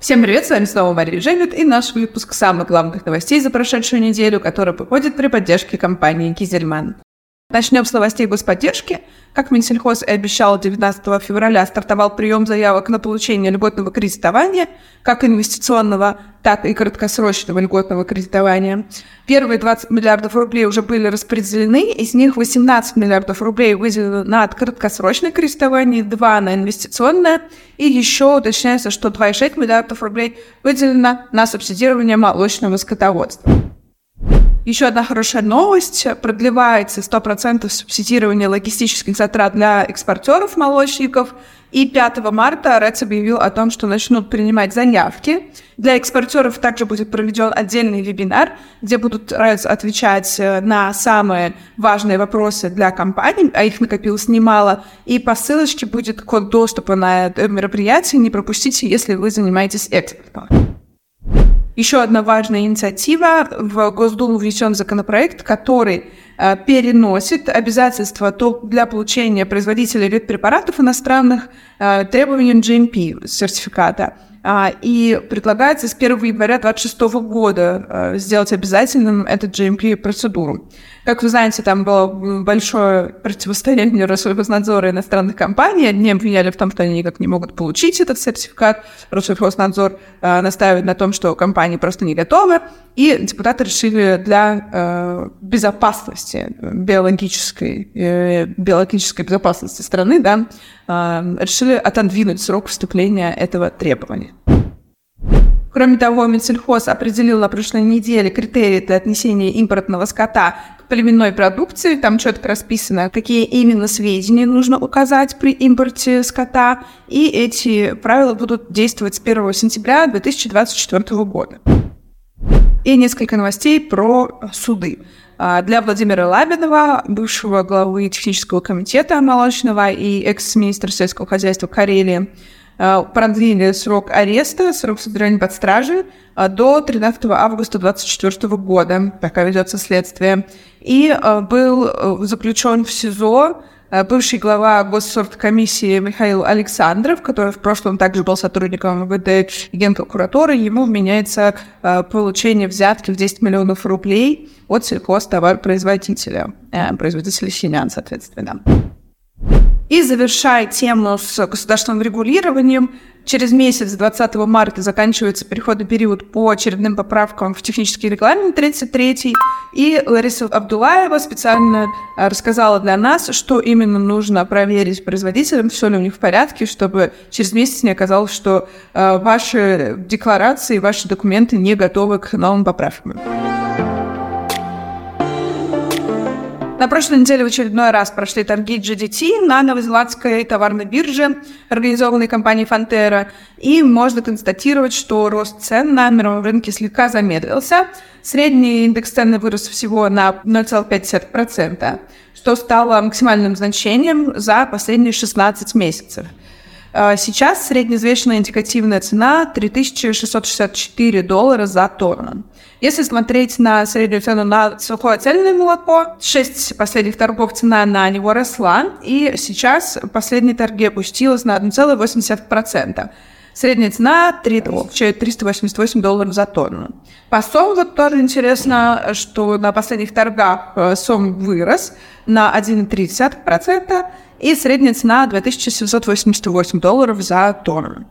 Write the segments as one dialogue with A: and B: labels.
A: Всем привет, с вами снова Мария Жевит и наш выпуск самых главных новостей за прошедшую неделю, который выходит при поддержке компании Кизельман. Начнем с новостей господдержки. Как Минсельхоз и обещал, 19 февраля стартовал прием заявок на получение льготного кредитования, как инвестиционного, так и краткосрочного льготного кредитования. Первые 20 миллиардов рублей уже были распределены, из них 18 миллиардов рублей выделено на краткосрочное кредитование, 2 на инвестиционное, и еще уточняется, что 2,6 миллиардов рублей выделено на субсидирование молочного скотоводства. Еще одна хорошая новость. Продлевается 100% субсидирования логистических затрат для экспортеров-молочников. И 5 марта РЭЦ объявил о том, что начнут принимать заявки. Для экспортеров также будет проведен отдельный вебинар, где будут РЭЦ отвечать э, на самые важные вопросы для компаний, а их накопилось немало. И по ссылочке будет код доступа на это мероприятие. Не пропустите, если вы занимаетесь экспортом. Еще одна важная инициатива. В Госдуму внесен законопроект, который э, переносит обязательства для получения производителей ветпрепаратов иностранных э, требованиям GMP сертификата. А, и предлагается с 1 января 2026 года э, сделать обязательным этот GMP-процедуру. Как вы знаете, там было большое противостояние Россельхознадзора и иностранных компаний. Одни обвиняли в том, что они никак не могут получить этот сертификат. Россельхознадзор э, настаивает на том, что компании просто не готовы. И депутаты решили для э, безопасности, биологической, э, биологической безопасности страны, да, э, решили отодвинуть срок вступления этого требования. Кроме того, Минсельхоз определил на прошлой неделе критерии для отнесения импортного скота племенной продукции. Там четко расписано, какие именно сведения нужно указать при импорте скота. И эти правила будут действовать с 1 сентября 2024 года. И несколько новостей про суды. А, для Владимира Лабинова, бывшего главы технического комитета молочного и экс-министра сельского хозяйства Карелии, продлили срок ареста, срок содержания под стражей э, до 13 августа 2024 года, пока ведется следствие. И э, был заключен в СИЗО бывший глава госсорткомиссии Михаил Александров, который в прошлом также был сотрудником МВД и генпрокуратуры, ему вменяется получение взятки в 10 миллионов рублей от сельхозтоваропроизводителя, производителя семян, соответственно. И завершая тему с государственным регулированием, через месяц, 20 марта, заканчивается переходный период по очередным поправкам в технический регламент 33 и Лариса Абдулаева специально э, рассказала для нас, что именно нужно проверить производителям, все ли у них в порядке, чтобы через месяц не оказалось, что э, ваши декларации, ваши документы не готовы к новым поправкам. На прошлой неделе в очередной раз прошли торги GDT на новозеландской товарной бирже, организованной компанией Фонтера, и можно констатировать, что рост цен на мировом рынке слегка замедлился. Средний индекс цены вырос всего на 0,5%, что стало максимальным значением за последние 16 месяцев. А сейчас среднеизвешенная индикативная цена 3664 доллара за тонну. Если смотреть на среднюю цену на сухое цельное молоко, 6 последних торгов цена на него росла, и сейчас последние торги опустилась на 1,8%. Средняя цена 388 долларов за тонну. По сом вот тоже интересно, что на последних торгах э, сом вырос на 1,3%, и средняя цена 2788 долларов за тонну.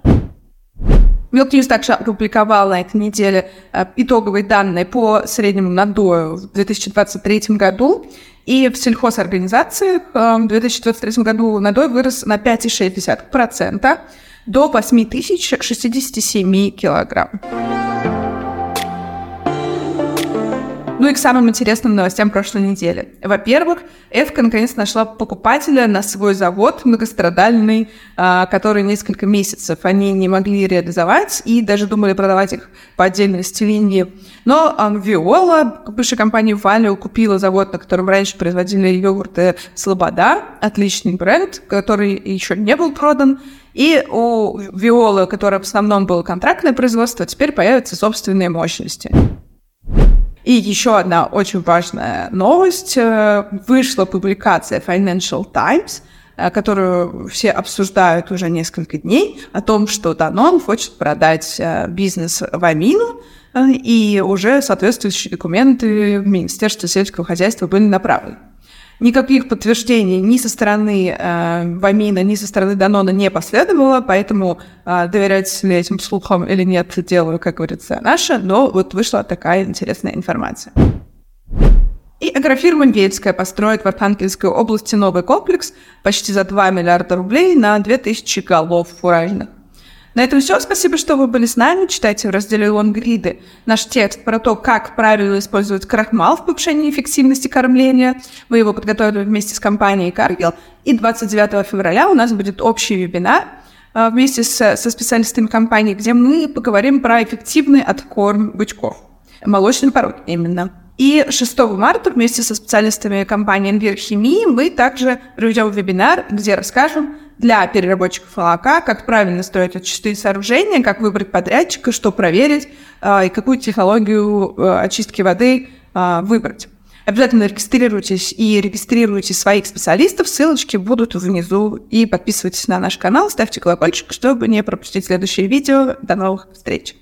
A: News также опубликовал на этой неделе э, итоговые данные по среднему надою в 2023 году. И в сельхозорганизациях э, в 2023 году надой вырос на 5,6% до 8067 килограмм. Ну и к самым интересным новостям прошлой недели. Во-первых, Эвка наконец нашла покупателя на свой завод многострадальный, а, который несколько месяцев они не могли реализовать и даже думали продавать их по отдельности линии. Но Виола, бывшая компания Валио, купила завод, на котором раньше производили йогурты Слобода, отличный бренд, который еще не был продан. И у Виолы, которая в основном было контрактное производство, теперь появятся собственные мощности. И еще одна очень важная новость. Э, вышла публикация Financial Times, э, которую все обсуждают уже несколько дней, о том, что Данон хочет продать э, бизнес в Амину, и уже соответствующие документы в Министерство сельского хозяйства были направлены. Никаких подтверждений ни со стороны э, Вамина, ни со стороны Данона не последовало, поэтому э, доверять ли этим слухам или нет, делаю, как говорится, наше, но вот вышла такая интересная информация. И агрофирма Вельская построит в Архангельской области новый комплекс почти за 2 миллиарда рублей на 2000 голов фуражных. На этом все. Спасибо, что вы были с нами. Читайте в разделе «Лонгриды» наш текст про то, как правильно использовать крахмал в повышении эффективности кормления. Мы его подготовили вместе с компанией «Каргил». И 29 февраля у нас будет общий вебинар а, вместе с, со специалистами компании, где мы поговорим про эффективный откорм бычков. Молочный пород именно. И 6 марта вместе со специалистами компании Envir Химии мы также проведем вебинар, где расскажем для переработчиков молока, как правильно строить очистные сооружения, как выбрать подрядчика, что проверить э, и какую технологию э, очистки воды э, выбрать. Обязательно регистрируйтесь и регистрируйте своих специалистов. Ссылочки будут внизу. И подписывайтесь на наш канал, ставьте колокольчик, чтобы не пропустить следующие видео. До новых встреч!